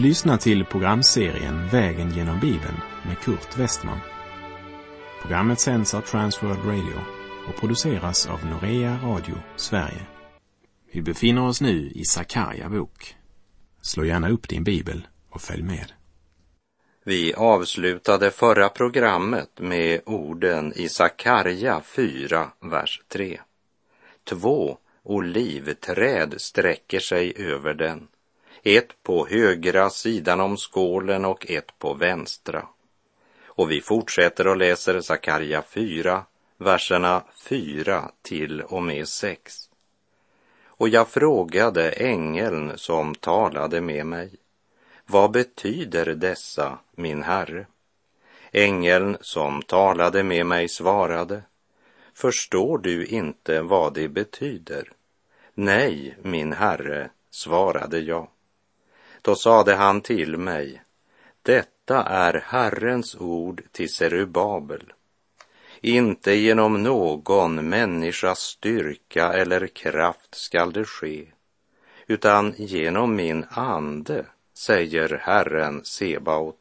Du lyssnar till programserien Vägen genom Bibeln med Kurt Westman. Programmet sänds av Transworld Radio och produceras av Norea Radio Sverige. Vi befinner oss nu i Sakarja bok. Slå gärna upp din bibel och följ med. Vi avslutade förra programmet med orden i Sakarja 4, vers 3. Två olivträd sträcker sig över den, ett på högra sidan om skålen och ett på vänstra. Och vi fortsätter och läser Sakarja 4, verserna 4 till och med 6. Och jag frågade ängeln som talade med mig, vad betyder dessa, min herre? Ängeln som talade med mig svarade, förstår du inte vad det betyder? Nej, min herre, svarade jag. Då sade han till mig, detta är Herrens ord till Serubabel. Inte genom någon människas styrka eller kraft skall det ske, utan genom min ande, säger Herren Sebaot.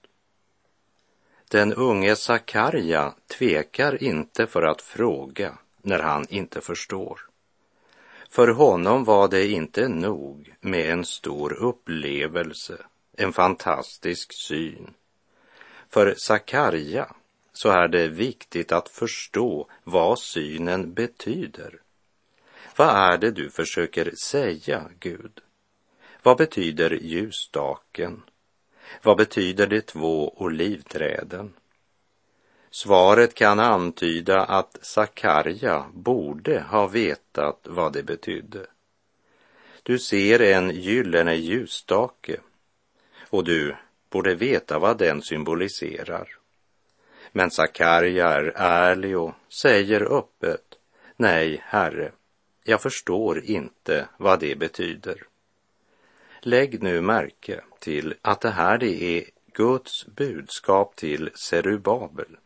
Den unge Sakarja tvekar inte för att fråga när han inte förstår. För honom var det inte nog med en stor upplevelse, en fantastisk syn. För Sakarja så är det viktigt att förstå vad synen betyder. Vad är det du försöker säga, Gud? Vad betyder ljusstaken? Vad betyder de två olivträden? Svaret kan antyda att Sakarja borde ha vetat vad det betydde. Du ser en gyllene ljusstake och du borde veta vad den symboliserar. Men Sakarja är ärlig och säger öppet, nej, Herre, jag förstår inte vad det betyder. Lägg nu märke till att det här det är Guds budskap till Serubabel.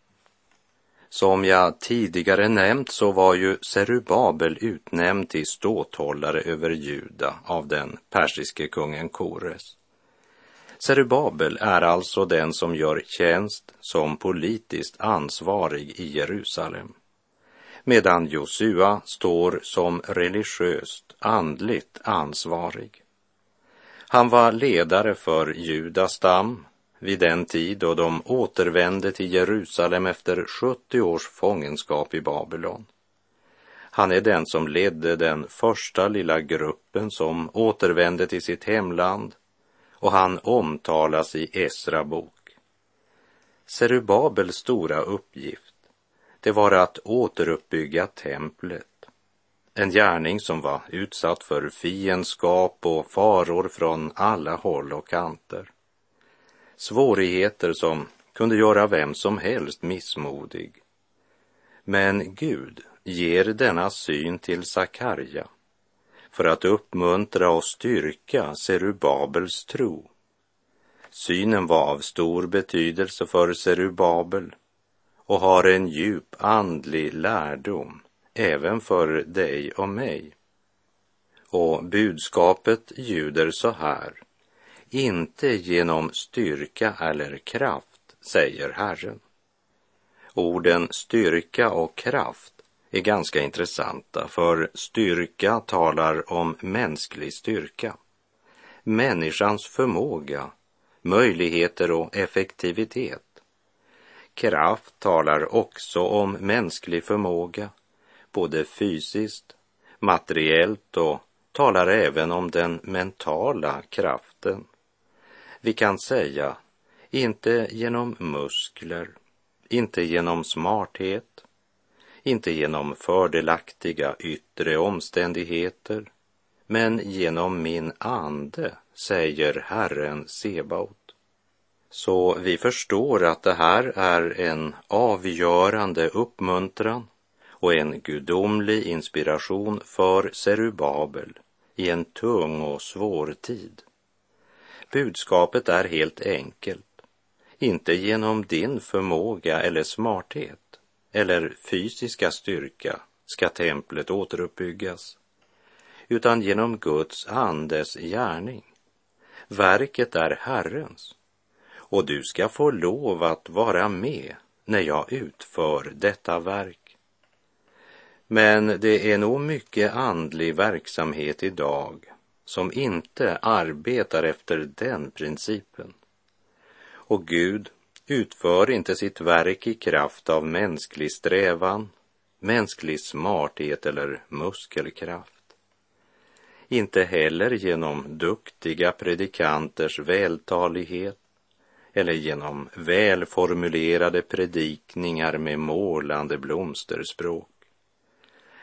Som jag tidigare nämnt så var ju Serubabel utnämnd till ståthållare över Juda av den persiske kungen Kores. Serubabel är alltså den som gör tjänst som politiskt ansvarig i Jerusalem, medan Josua står som religiöst, andligt ansvarig. Han var ledare för Judas stam vid den tid då de återvände till Jerusalem efter 70 års fångenskap i Babylon. Han är den som ledde den första lilla gruppen som återvände till sitt hemland och han omtalas i Esra bok. Serubabels stora uppgift, det var att återuppbygga templet en gärning som var utsatt för fiendskap och faror från alla håll och kanter. Svårigheter som kunde göra vem som helst missmodig. Men Gud ger denna syn till Sakarja för att uppmuntra och styrka Serubabels tro. Synen var av stor betydelse för Serubabel och har en djup andlig lärdom även för dig och mig. Och budskapet ljuder så här. Inte genom styrka eller kraft, säger Herren. Orden styrka och kraft är ganska intressanta, för styrka talar om mänsklig styrka. Människans förmåga, möjligheter och effektivitet. Kraft talar också om mänsklig förmåga, både fysiskt, materiellt och talar även om den mentala kraften. Vi kan säga, inte genom muskler, inte genom smarthet, inte genom fördelaktiga yttre omständigheter, men genom min ande, säger Herren Sebaot. Så vi förstår att det här är en avgörande uppmuntran och en gudomlig inspiration för Serubabel i en tung och svår tid. Budskapet är helt enkelt. Inte genom din förmåga eller smarthet eller fysiska styrka ska templet återuppbyggas, utan genom Guds andes gärning. Verket är Herrens och du ska få lov att vara med när jag utför detta verk. Men det är nog mycket andlig verksamhet idag som inte arbetar efter den principen. Och Gud utför inte sitt verk i kraft av mänsklig strävan, mänsklig smarthet eller muskelkraft. Inte heller genom duktiga predikanters vältalighet eller genom välformulerade predikningar med målande blomsterspråk.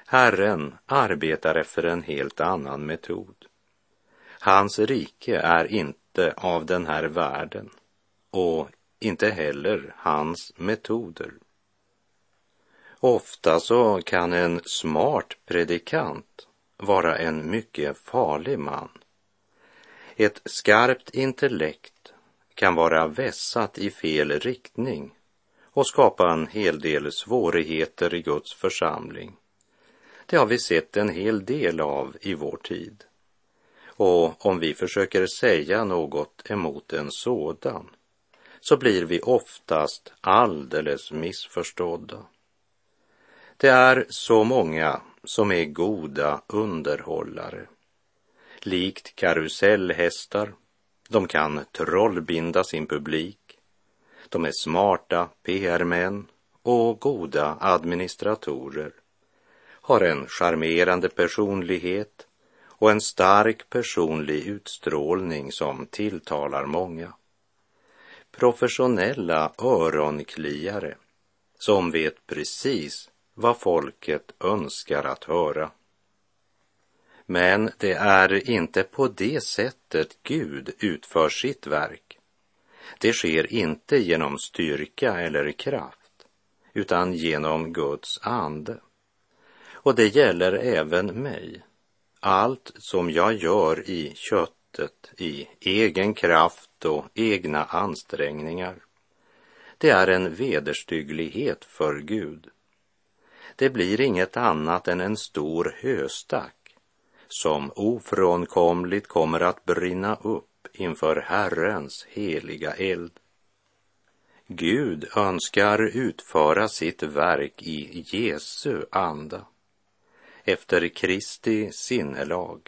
Herren arbetar efter en helt annan metod. Hans rike är inte av den här världen och inte heller hans metoder. Ofta så kan en smart predikant vara en mycket farlig man. Ett skarpt intellekt kan vara vässat i fel riktning och skapa en hel del svårigheter i Guds församling. Det har vi sett en hel del av i vår tid. Och om vi försöker säga något emot en sådan så blir vi oftast alldeles missförstådda. Det är så många som är goda underhållare. Likt karusellhästar. De kan trollbinda sin publik. De är smarta PR-män och goda administratorer. Har en charmerande personlighet och en stark personlig utstrålning som tilltalar många. Professionella öronkliare som vet precis vad folket önskar att höra. Men det är inte på det sättet Gud utför sitt verk. Det sker inte genom styrka eller kraft, utan genom Guds ande. Och det gäller även mig. Allt som jag gör i köttet, i egen kraft och egna ansträngningar, det är en vederstygglighet för Gud. Det blir inget annat än en stor höstack som ofrånkomligt kommer att brinna upp inför Herrens heliga eld. Gud önskar utföra sitt verk i Jesu anda efter Kristi sinnelag.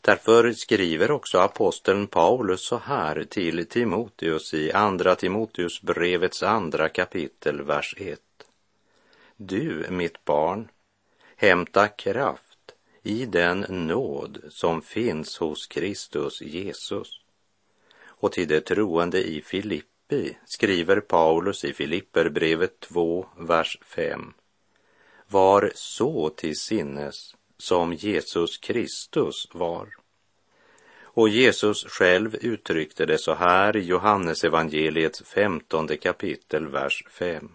Därför skriver också aposteln Paulus så här till Timoteus i Andra Timoteusbrevets andra kapitel, vers 1. Du, mitt barn, hämta kraft i den nåd som finns hos Kristus Jesus. Och till det troende i Filippi skriver Paulus i Filipperbrevet 2, vers 5 var så till sinnes som Jesus Kristus var. Och Jesus själv uttryckte det så här i Johannesevangeliets femtonde kapitel, vers 5.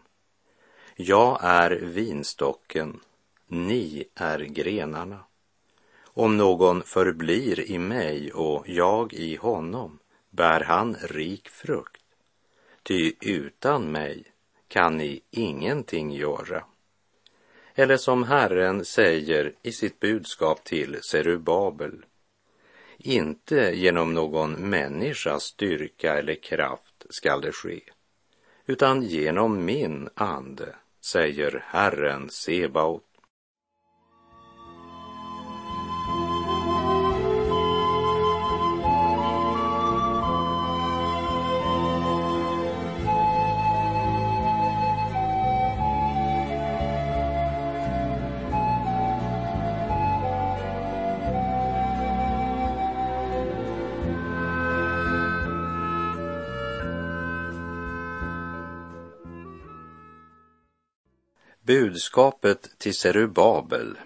Jag är vinstocken, ni är grenarna. Om någon förblir i mig och jag i honom bär han rik frukt. Ty utan mig kan ni ingenting göra. Eller som Herren säger i sitt budskap till Serubabel. Inte genom någon människas styrka eller kraft skall det ske, utan genom min ande, säger Herren Sebaot. Budskapet till Serubabel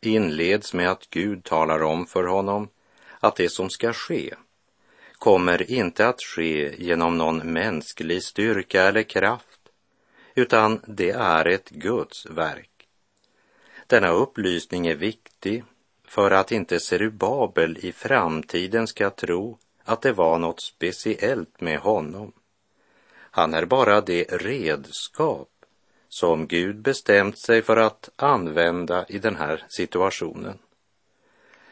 inleds med att Gud talar om för honom att det som ska ske kommer inte att ske genom någon mänsklig styrka eller kraft, utan det är ett Guds verk. Denna upplysning är viktig för att inte Serubabel i framtiden ska tro att det var något speciellt med honom. Han är bara det redskap som Gud bestämt sig för att använda i den här situationen.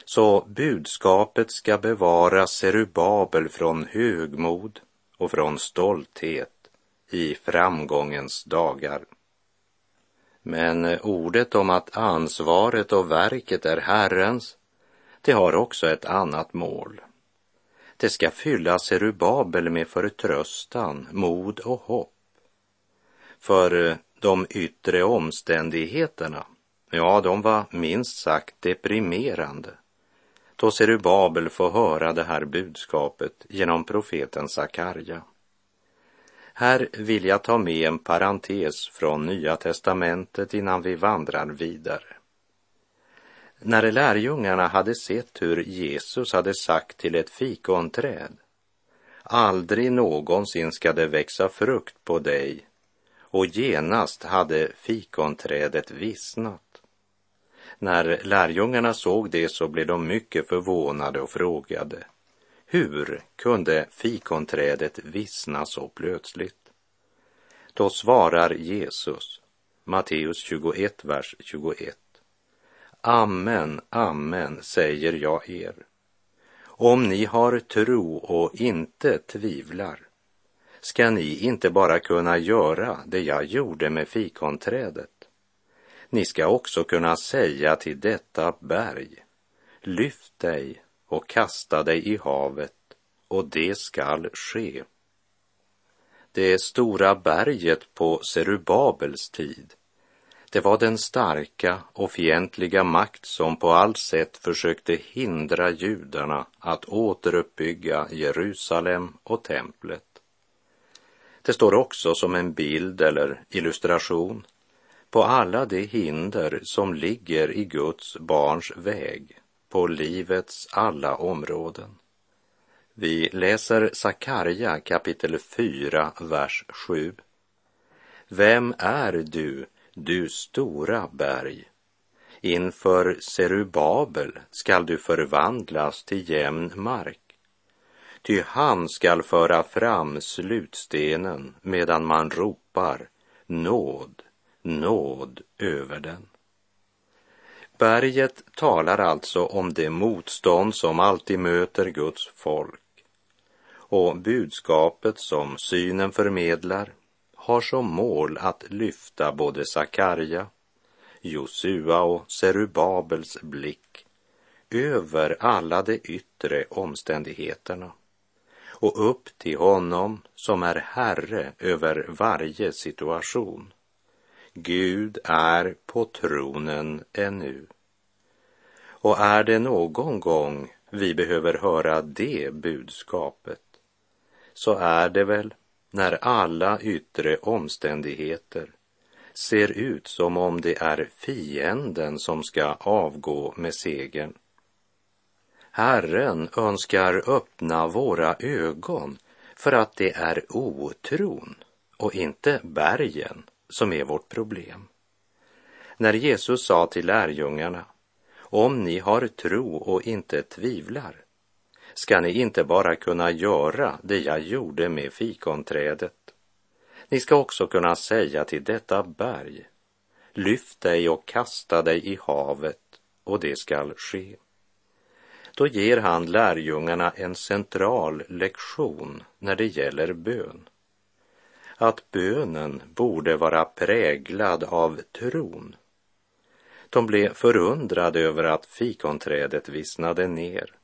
Så budskapet ska bevara Serubabel från högmod och från stolthet i framgångens dagar. Men ordet om att ansvaret och verket är Herrens, det har också ett annat mål. Det ska fylla Serubabel med förtröstan, mod och hopp. För de yttre omständigheterna, ja, de var minst sagt deprimerande då Serubabel får höra det här budskapet genom profeten Sakarja. Här vill jag ta med en parentes från Nya testamentet innan vi vandrar vidare. När lärjungarna hade sett hur Jesus hade sagt till ett fikonträd Aldrig någonsin ska det växa frukt på dig och genast hade fikonträdet vissnat. När lärjungarna såg det så blev de mycket förvånade och frågade hur kunde fikonträdet vissna så plötsligt? Då svarar Jesus, Matteus 21, vers 21. Amen, amen, säger jag er. Om ni har tro och inte tvivlar ska ni inte bara kunna göra det jag gjorde med fikonträdet. Ni ska också kunna säga till detta berg, lyft dig och kasta dig i havet och det skall ske. Det stora berget på Serubabels tid, det var den starka och fientliga makt som på allt sätt försökte hindra judarna att återuppbygga Jerusalem och templet. Det står också som en bild eller illustration på alla de hinder som ligger i Guds barns väg på livets alla områden. Vi läser Sakarja kapitel 4, vers 7. Vem är du, du stora berg? Inför Serubabel skall du förvandlas till jämn mark. Ty han skall föra fram slutstenen medan man ropar nåd, nåd över den. Berget talar alltså om det motstånd som alltid möter Guds folk. Och budskapet som synen förmedlar har som mål att lyfta både Sakarja, Josua och Serubabels blick över alla de yttre omständigheterna och upp till honom som är Herre över varje situation. Gud är på tronen ännu. Och är det någon gång vi behöver höra det budskapet så är det väl när alla yttre omständigheter ser ut som om det är fienden som ska avgå med segern. Herren önskar öppna våra ögon för att det är otron och inte bergen som är vårt problem. När Jesus sa till lärjungarna, om ni har tro och inte tvivlar, ska ni inte bara kunna göra det jag gjorde med fikonträdet. Ni ska också kunna säga till detta berg, lyft dig och kasta dig i havet och det skall ske. Då ger han lärjungarna en central lektion när det gäller bön. Att bönen borde vara präglad av tron. De blev förundrade över att fikonträdet vissnade ner.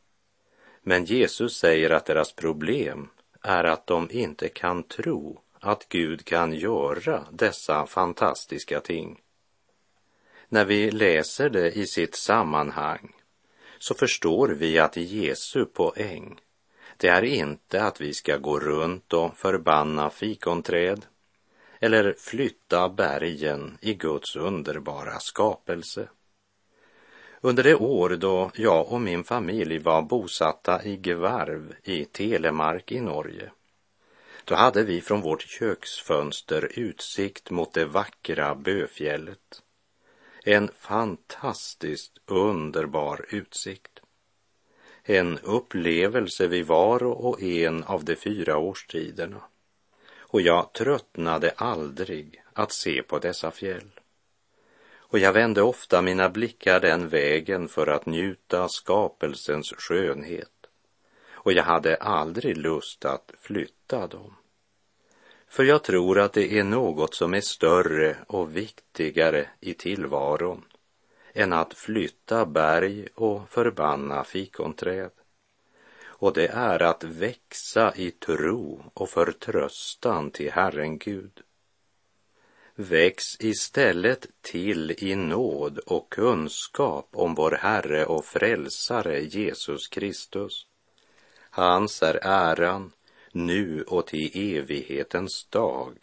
Men Jesus säger att deras problem är att de inte kan tro att Gud kan göra dessa fantastiska ting. När vi läser det i sitt sammanhang så förstår vi att Jesu poäng, det är inte att vi ska gå runt och förbanna fikonträd eller flytta bergen i Guds underbara skapelse. Under det år då jag och min familj var bosatta i Gvarv i Telemark i Norge, då hade vi från vårt köksfönster utsikt mot det vackra Böfjället. En fantastiskt underbar utsikt. En upplevelse vid var och en av de fyra årstiderna. Och jag tröttnade aldrig att se på dessa fjäll. och jag vände ofta mina blickar den vägen för att njuta skapelsens skönhet och jag hade aldrig lust att flytta dem. För jag tror att det är något som är större och viktigare i tillvaron än att flytta berg och förbanna fikonträd. Och det är att växa i tro och förtröstan till Herren Gud. Väx istället till i nåd och kunskap om vår Herre och Frälsare Jesus Kristus. Hans är äran nu och till evighetens dag,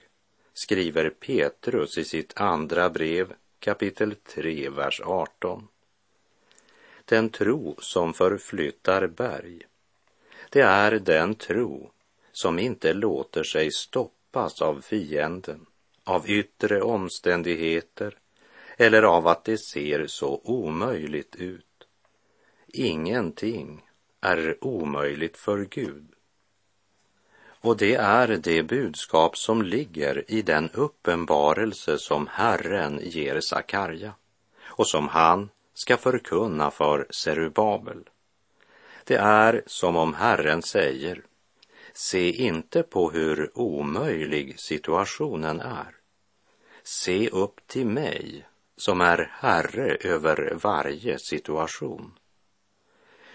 skriver Petrus i sitt andra brev kapitel 3, vers 18. Den tro som förflyttar berg, det är den tro som inte låter sig stoppas av fienden, av yttre omständigheter eller av att det ser så omöjligt ut. Ingenting är omöjligt för Gud. Och det är det budskap som ligger i den uppenbarelse som Herren ger Sakarja och som han ska förkunna för Serubabel. Det är som om Herren säger, se inte på hur omöjlig situationen är. Se upp till mig som är Herre över varje situation.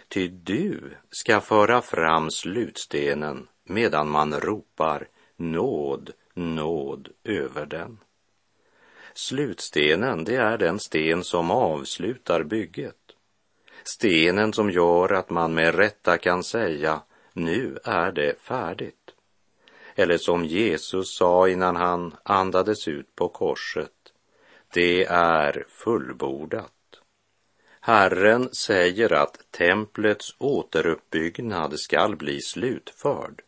Ty du ska föra fram slutstenen medan man ropar nåd, nåd över den. Slutstenen, det är den sten som avslutar bygget. Stenen som gör att man med rätta kan säga nu är det färdigt. Eller som Jesus sa innan han andades ut på korset, det är fullbordat. Herren säger att templets återuppbyggnad skall bli slutförd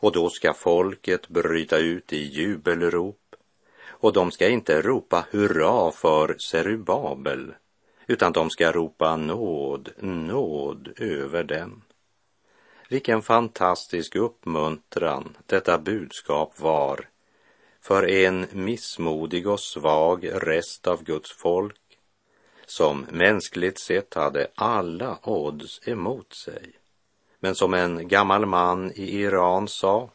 och då ska folket bryta ut i jubelrop och de ska inte ropa hurra för Serubabel utan de ska ropa nåd, nåd över den. Vilken fantastisk uppmuntran detta budskap var för en missmodig och svag rest av Guds folk som mänskligt sett hade alla odds emot sig. Men som en gammal man i Iran sa,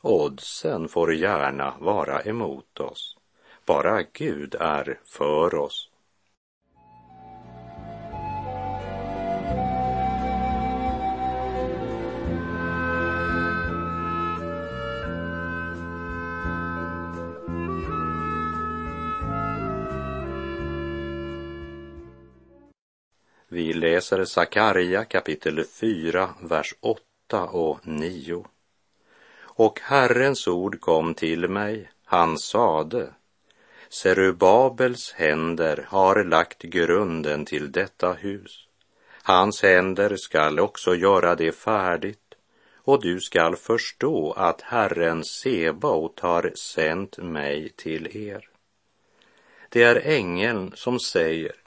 oddsen får gärna vara emot oss, bara Gud är för oss. Vi läser Sakarja kapitel 4, vers 8 och 9. Och Herrens ord kom till mig, han sade, Serubabels händer har lagt grunden till detta hus. Hans händer skall också göra det färdigt, och du skall förstå att Herren Sebaot har sänt mig till er. Det är ängeln som säger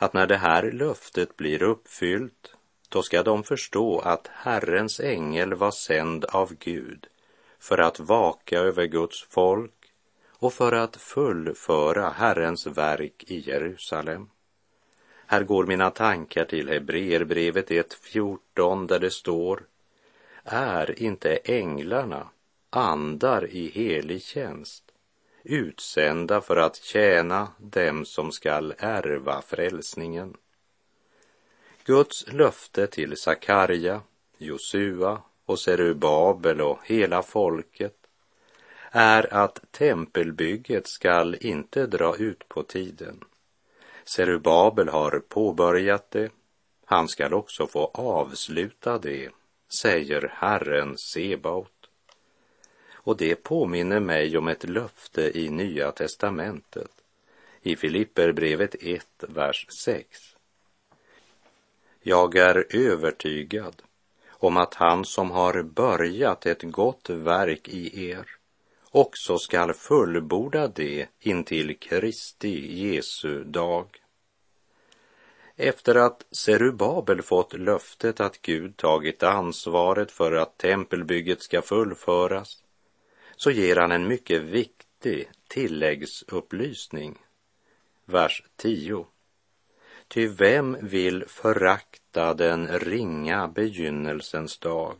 att när det här löftet blir uppfyllt, då ska de förstå att Herrens ängel var sänd av Gud för att vaka över Guds folk och för att fullföra Herrens verk i Jerusalem. Här går mina tankar till Hebreerbrevet 1.14 där det står Är inte änglarna andar i helig tjänst utsända för att tjäna dem som skall ärva frälsningen. Guds löfte till Sakarja, Josua och Serubabel och hela folket är att tempelbygget skall inte dra ut på tiden. Serubabel har påbörjat det, han skall också få avsluta det, säger Herren Sebaot. Och det påminner mig om ett löfte i Nya testamentet, i Filipperbrevet 1, vers 6. Jag är övertygad om att han som har börjat ett gott verk i er också skall fullborda det intill Kristi Jesu dag. Efter att Serubabel fått löftet att Gud tagit ansvaret för att tempelbygget ska fullföras så ger han en mycket viktig tilläggsupplysning. vers 10. Ty vem vill förakta den ringa begynnelsens dag?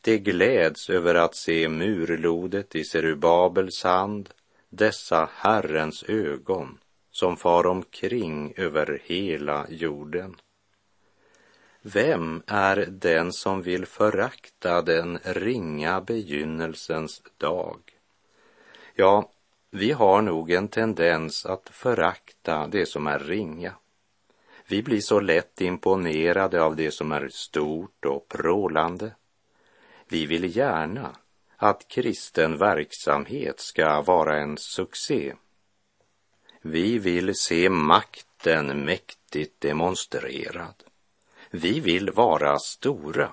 Det gläds över att se murlodet i Serubabels hand, dessa Herrens ögon som far omkring över hela jorden. Vem är den som vill förakta den ringa begynnelsens dag? Ja, vi har nog en tendens att förakta det som är ringa. Vi blir så lätt imponerade av det som är stort och prålande. Vi vill gärna att kristen verksamhet ska vara en succé. Vi vill se makten mäktigt demonstrerad. Vi vill vara stora.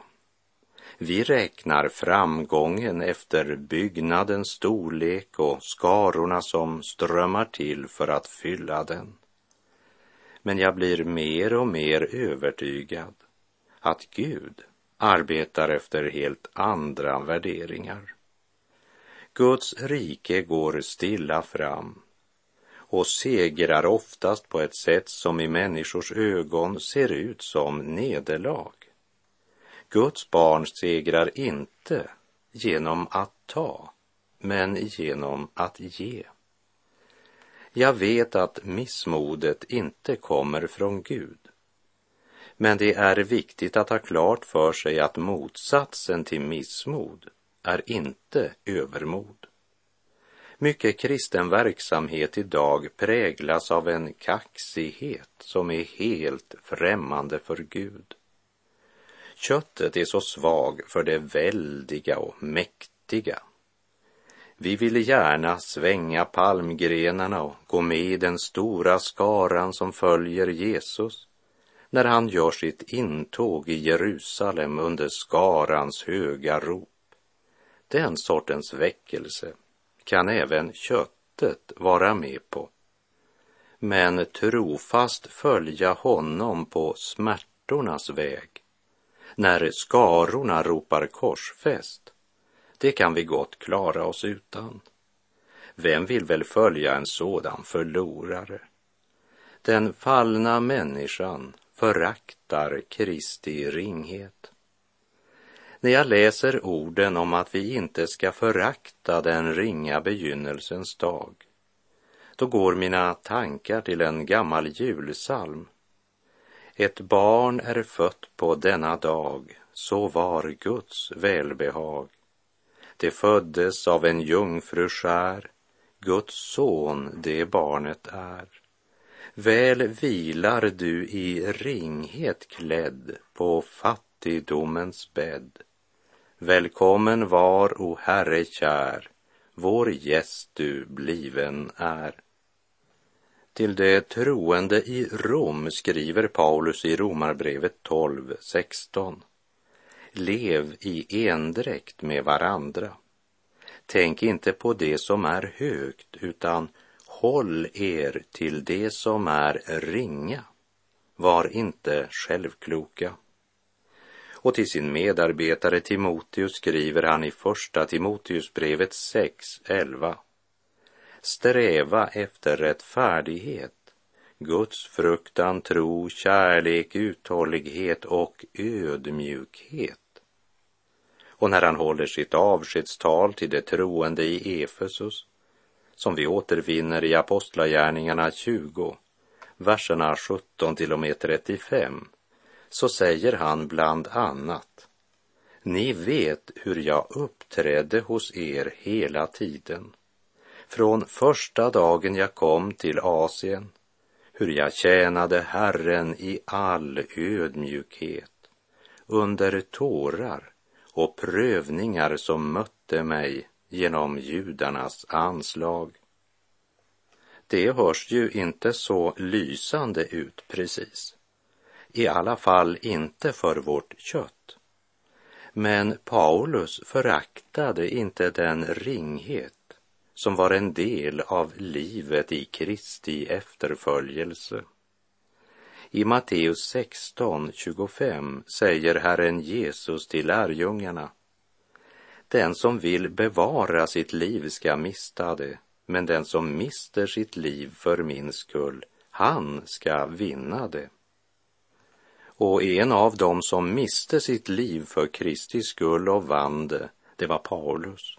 Vi räknar framgången efter byggnadens storlek och skarorna som strömmar till för att fylla den. Men jag blir mer och mer övertygad att Gud arbetar efter helt andra värderingar. Guds rike går stilla fram och segrar oftast på ett sätt som i människors ögon ser ut som nederlag. Guds barn segrar inte genom att ta, men genom att ge. Jag vet att missmodet inte kommer från Gud. Men det är viktigt att ha klart för sig att motsatsen till missmod är inte övermod. Mycket kristen verksamhet idag präglas av en kaxighet som är helt främmande för Gud. Köttet är så svag för det väldiga och mäktiga. Vi vill gärna svänga palmgrenarna och gå med i den stora skaran som följer Jesus när han gör sitt intåg i Jerusalem under skarans höga rop. Den sortens väckelse kan även köttet vara med på. Men trofast följa honom på smärtornas väg när skarorna ropar korsfäst, det kan vi gott klara oss utan. Vem vill väl följa en sådan förlorare? Den fallna människan föraktar Kristi ringhet. När jag läser orden om att vi inte ska förakta den ringa begynnelsens dag, då går mina tankar till en gammal julsalm. Ett barn är fött på denna dag, så var Guds välbehag. Det föddes av en jungfru skär, Guds son det barnet är. Väl vilar du i ringhet klädd på fattigdomens bädd. Välkommen var, o Herre kär, vår gäst du bliven är. Till det troende i Rom skriver Paulus i Romarbrevet 12.16. Lev i endräkt med varandra. Tänk inte på det som är högt, utan håll er till det som är ringa. Var inte självkloka. Och till sin medarbetare Timoteus skriver han i första Timoteusbrevet 6.11. Sträva efter rättfärdighet, Guds fruktan, tro, kärlek, uthållighet och ödmjukhet. Och när han håller sitt avskedstal till de troende i Efesus, som vi återvinner i Apostlagärningarna 20, verserna 17 till och med 35, så säger han bland annat Ni vet hur jag uppträdde hos er hela tiden, från första dagen jag kom till Asien, hur jag tjänade Herren i all ödmjukhet, under tårar och prövningar som mötte mig genom judarnas anslag. Det hörs ju inte så lysande ut precis i alla fall inte för vårt kött. Men Paulus föraktade inte den ringhet som var en del av livet i Kristi efterföljelse. I Matteus 16.25 säger Herren Jesus till lärjungarna Den som vill bevara sitt liv ska mista det men den som mister sitt liv för min skull, han ska vinna det. Och en av dem som miste sitt liv för Kristi skull och vann det, det var Paulus.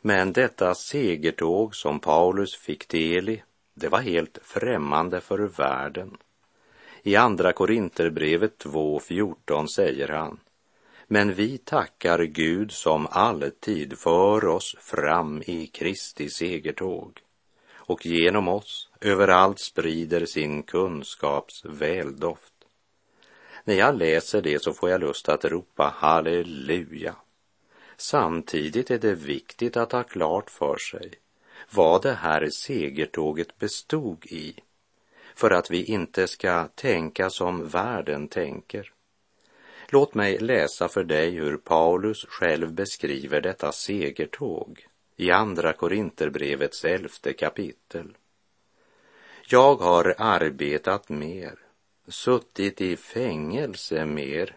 Men detta segertåg som Paulus fick del i, det var helt främmande för världen. I Andra Korinterbrevet 2.14 säger han, men vi tackar Gud som alltid för oss fram i Kristi segertåg och genom oss överallt sprider sin kunskaps väldoft. När jag läser det så får jag lust att ropa halleluja. Samtidigt är det viktigt att ha klart för sig vad det här segertåget bestod i för att vi inte ska tänka som världen tänker. Låt mig läsa för dig hur Paulus själv beskriver detta segertåg i Andra Korinterbrevets elfte kapitel. Jag har arbetat mer, suttit i fängelse mer,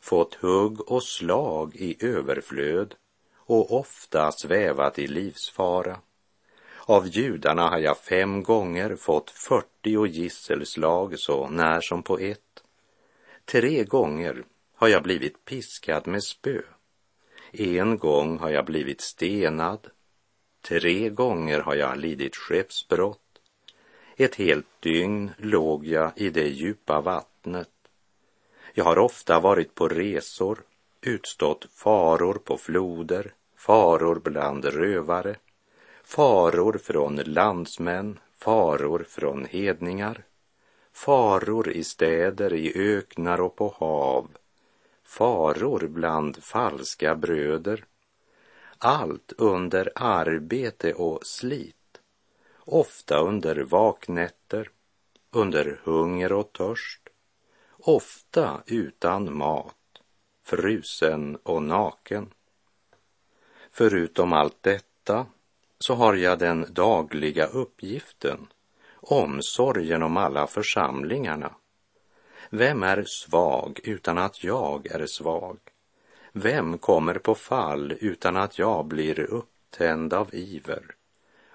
fått hugg och slag i överflöd och ofta svävat i livsfara. Av judarna har jag fem gånger fått fyrtio gisselslag så när som på ett. Tre gånger har jag blivit piskad med spö. En gång har jag blivit stenad. Tre gånger har jag lidit skeppsbrott. Ett helt dygn låg jag i det djupa vattnet. Jag har ofta varit på resor, utstått faror på floder, faror bland rövare, faror från landsmän, faror från hedningar, faror i städer, i öknar och på hav, faror bland falska bröder, allt under arbete och slit, ofta under vaknätter, under hunger och törst, ofta utan mat, frusen och naken. Förutom allt detta så har jag den dagliga uppgiften, omsorgen om alla församlingarna. Vem är svag utan att jag är svag? Vem kommer på fall utan att jag blir upptänd av iver?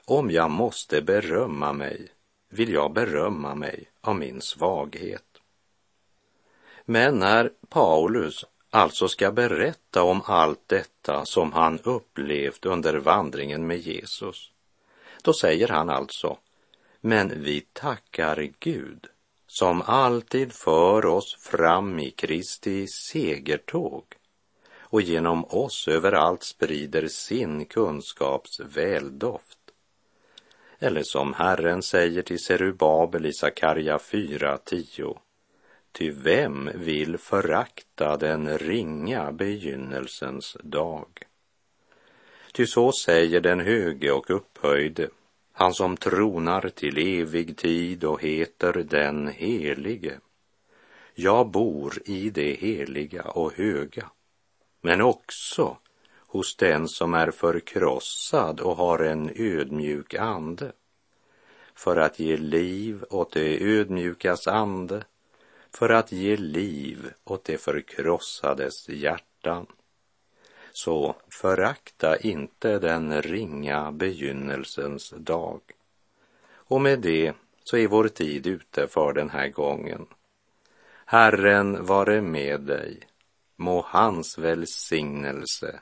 Om jag måste berömma mig vill jag berömma mig av min svaghet. Men när Paulus alltså ska berätta om allt detta som han upplevt under vandringen med Jesus, då säger han alltså, men vi tackar Gud som alltid för oss fram i Kristi segertåg och genom oss överallt sprider sin kunskaps väldoft. Eller som Herren säger till Serubabel i Sakarja 4.10. Ty vem vill förakta den ringa begynnelsens dag? Ty så säger den höge och upphöjde, han som tronar till evig tid och heter den helige. Jag bor i det heliga och höga, men också hos den som är förkrossad och har en ödmjuk ande, för att ge liv åt det ödmjukas ande för att ge liv åt det förkrossades hjärtan. Så förakta inte den ringa begynnelsens dag. Och med det så är vår tid ute för den här gången. Herren vare med dig. Må hans välsignelse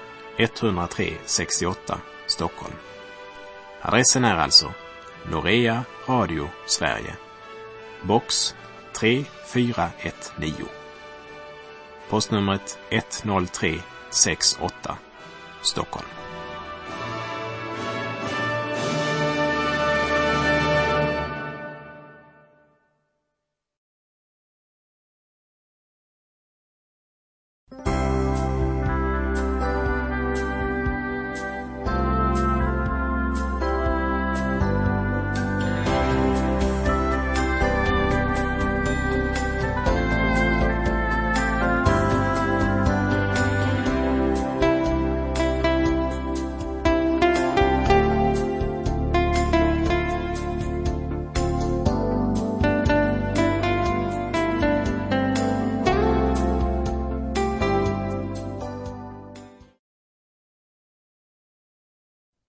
103 68 Stockholm. Adressen är alltså Norea Radio Sverige box 3419. Postnumret 10368 Stockholm.